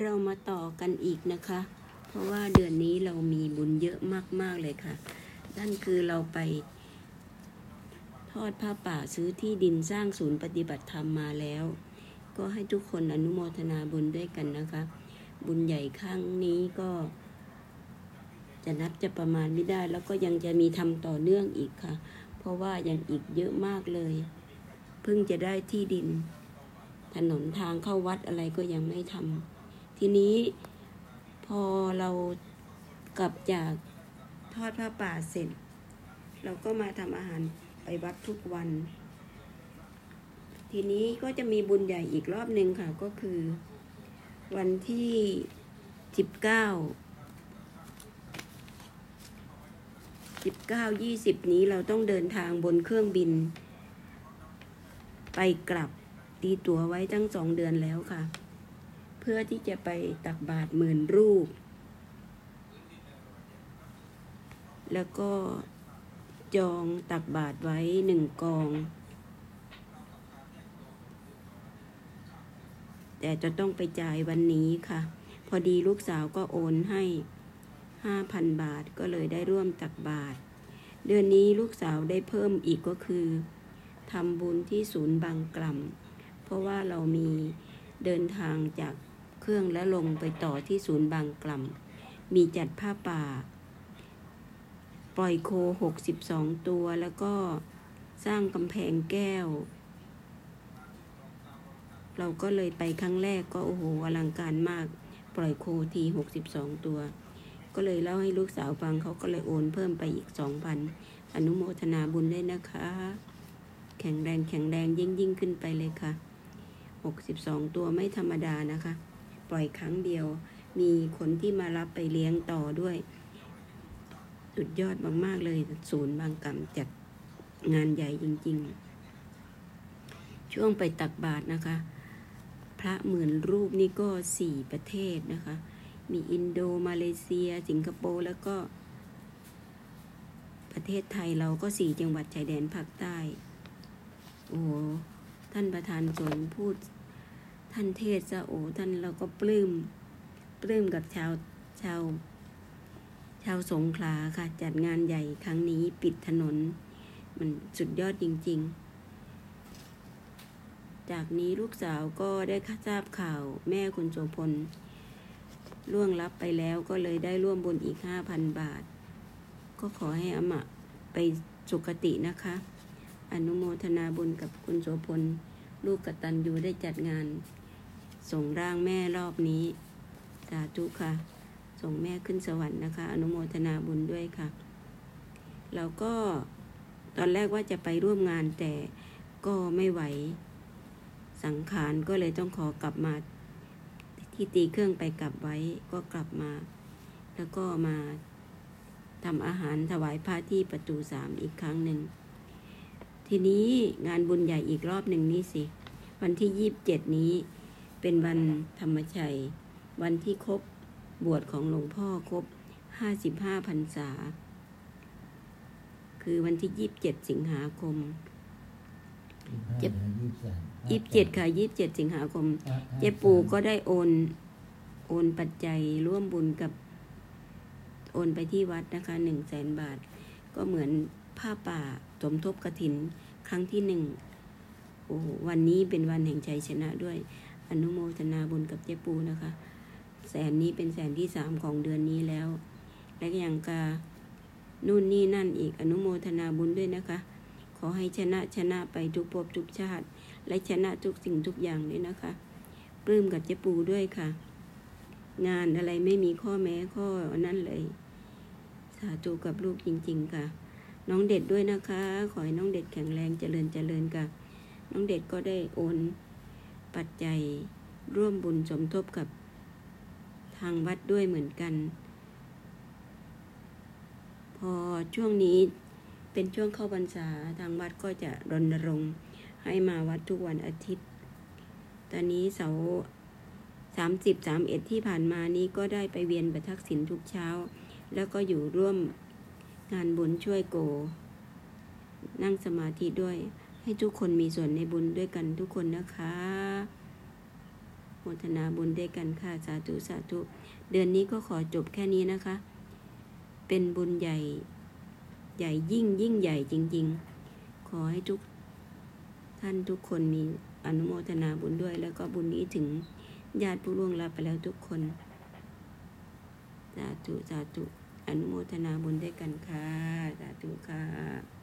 เรามาต่อกันอีกนะคะ เพราะว่าเดือนนี้เรามีบุญเยอะมากๆเลยค่ะ นั่นคือเราไป ทอดผ้าป่าซื้อที่ดินสร้างศูนย์ปฏิบัติธรรมมาแล้ว ก็ให้ทุกคนอนุโมทนาบุญด้วยกันนะคะ บุญใหญ่ครั้งนี้ก็ จะนับจะประมาณไม่ได้ แล้วก็ยังจะมีทำต่อเนื่องอีกค่ะ เพราะว่ายังอีกเยอะมากเลย เพิ่งจะได้ที่ดิน ถนนทางเข้าวัดอะไรก็ยังไม่ทำ ทีนี้พอเรากลับจากทอดผ้าป่าเสร็จ เราก็มาทำอาหารไปวัดทุกวัน ทีนี้ก็จะมีบุญใหญ่อีกรอบหนึ่งค่ะ ก็คือ วันที่สิบเก้าสิบเก้ายี่สิบนี้เราต้องเดินทางบนเครื่องบิน ไปกลับตีตั๋วไว้ตั้งสองเดือนแล้วค่ะ เพื่อที่จะไปตักบาตรหมื่นรูป แล้วก็จองตักบาตรไว้หนึ่งกอง แต่จะต้องไปจ่ายวันนี้ค่ะ พอดีลูกสาวก็โอนให้ห้าพันบาทก็เลยได้ร่วมตักบาตรเดือนนี้ลูกสาวได้เพิ่มอีกก็คือทำบุญที่ศูนย์บางกล่ำเพราะว่าเรามีเดินทางจาก เครื่องและลงไปต่อที่ศูนย์บางกล่ำมีจัดผ้าป่า ปล่อยโคหกสิบสองตัวแล้วก็สร้างกำแพงแก้ว เราก็เลยไปครั้งแรกก็โอ้โหอลังการมาก ปล่อยโคทีหกสิบสองตัว ก็เลยเล่าให้ลูกสาวฟังเขาก็เลยโอนเพิ่มไปอีกสองพันอนุโมทนาบุญด้วยนะคะ แข็งแรงแข็งแรงยิ่งยิ่งขึ้นไปเลยค่ะหกสิบสองตัวไม่ธรรมดานะคะ ปล่อยครั้งเดียว มีคนที่มารับไปเลี้ยงต่อด้วย สุดยอดมาก ๆ เลย ศูนย์บางกำจัดงานใหญ่จริง ๆ ช่วงไปตักบาตรนะคะ พระหมื่นรูปนี่ก็สี่ประเทศนะคะ มีอินโดมาเลเซีย สิงคโปร์แล้วก็ ประเทศไทยเราก็สี่จังหวัดชายแดนภาคใต้ โอ้ท่านประธานสงฆ์พูด ท่านเทศซะโอ้ท่านเราก็ปลื้มปลื้มกับชาวชาวชาวสงขลาค่ะ จัดงานใหญ่ครั้งนี้ปิดถนน มันสุดยอดจริง ๆ จากนี้ลูกสาวก็ได้ทราบข่าวแม่คุณโสพลล่วงลับไปแล้วก็เลยได้ร่วมบุญอีกห้าพันบาท ก็ขอให้อมะไปสุคตินะคะ อนุโมทนาบุญกับคุณโสพล ลูกกตัญญูได้จัดงาน ส่งร่างแม่รอบนี้ สาธุค่ะ ส่งแม่ขึ้นสวรรค์นะคะ อนุโมทนาบุญด้วยค่ะ เราก็ตอนแรกว่าจะไปร่วมงานแต่ก็ไม่ไหว สังขารก็เลยต้องขอกลับมาที่ตีเครื่องไปกลับไว้ก็กลับมา แล้วก็มาทำอาหารถวายพระที่ประตูสามอีกครั้งหนึ่ง ทีนี้งานบุญใหญ่อีกรอบหนึ่งนี้สิ วันที่ยี่บเจ็ดนี้ เป็นวันธรรมชัย วันที่ครบบวชของหลวงพ่อครบห้าสิบห้าพรรษา คือวันที่ยี่บเจ็ดสิงหาคมเจ็บยี่สิบเจ็ดค่ะยี่สิบเจ็ดสิงหาคม เจ๊ปูก็ได้โอน โอนปัจจัยร่วมบุญกับ โอนไปที่วัดนะคะหนึ่งแสนบาท ก็เหมือนผ้าป่าสมทบกระถิน ครั้งที่หนึ่งโอ้โหวันนี้เป็นวันแห่งชัยชนะด้วย อนุโมทนาบุญกับเจ๊ปูนะคะ แสนนี้เป็นแสนที่สามของเดือนนี้แล้ว และอย่างกานู่นนี่นั่นอีกอนุโมทนาบุญด้วยนะคะ ขอให้ชนะชนะไปทุกภพทุกชาติ และชนะทุกสิ่งทุกอย่างด้วยนะคะปลื้มกับเจ๊ปูด้วยค่ะ งานอะไรไม่มีข้อแม้ข้อนั่นเลย สาธุกับลูกจริง ๆ ค่ะ น้องเด็ดด้วยนะคะ ขอให้น้องเด็ดแข็งแรงเจริญเจริญค่ะ น้องเด็ดก็ได้โอน ปัจจัยร่วมบุญสมทบกับทางวัดด้วยเหมือนกัน พอช่วงนี้เป็นช่วงเข้าพรรษาทางวัดก็จะรณรงค์ให้มาวัดทุกวันอาทิตย์ ตอนนี้เสาสามสิบสามเอ็ดที่ผ่านมานี้ก็ได้ไปเวียนประทักษิณทุกเช้า แล้วก็อยู่ร่วมงานบุญช่วยโก นั่งสมาธิด้วย ให้ทุกคนมีส่วนในบุญด้วยกันทุกคนนะคะโมทนาบุญด้วยกันค่ะ สาธุสาธุ เดือนนี้ก็ขอจบแค่นี้นะคะ เป็นบุญใหญ่ ใหญ่ยิ่งยิ่งใหญ่จริง ๆ ขอให้ทุกท่านทุกคนมีอนุโมทนาบุญด้วย แล้วก็บุญนี้ถึงญาติผู้ล่วงลับไปแล้วทุกคน สาธุสาธุ อนุโมทนาบุญด้วยกันค่ะ สาธุค่ะ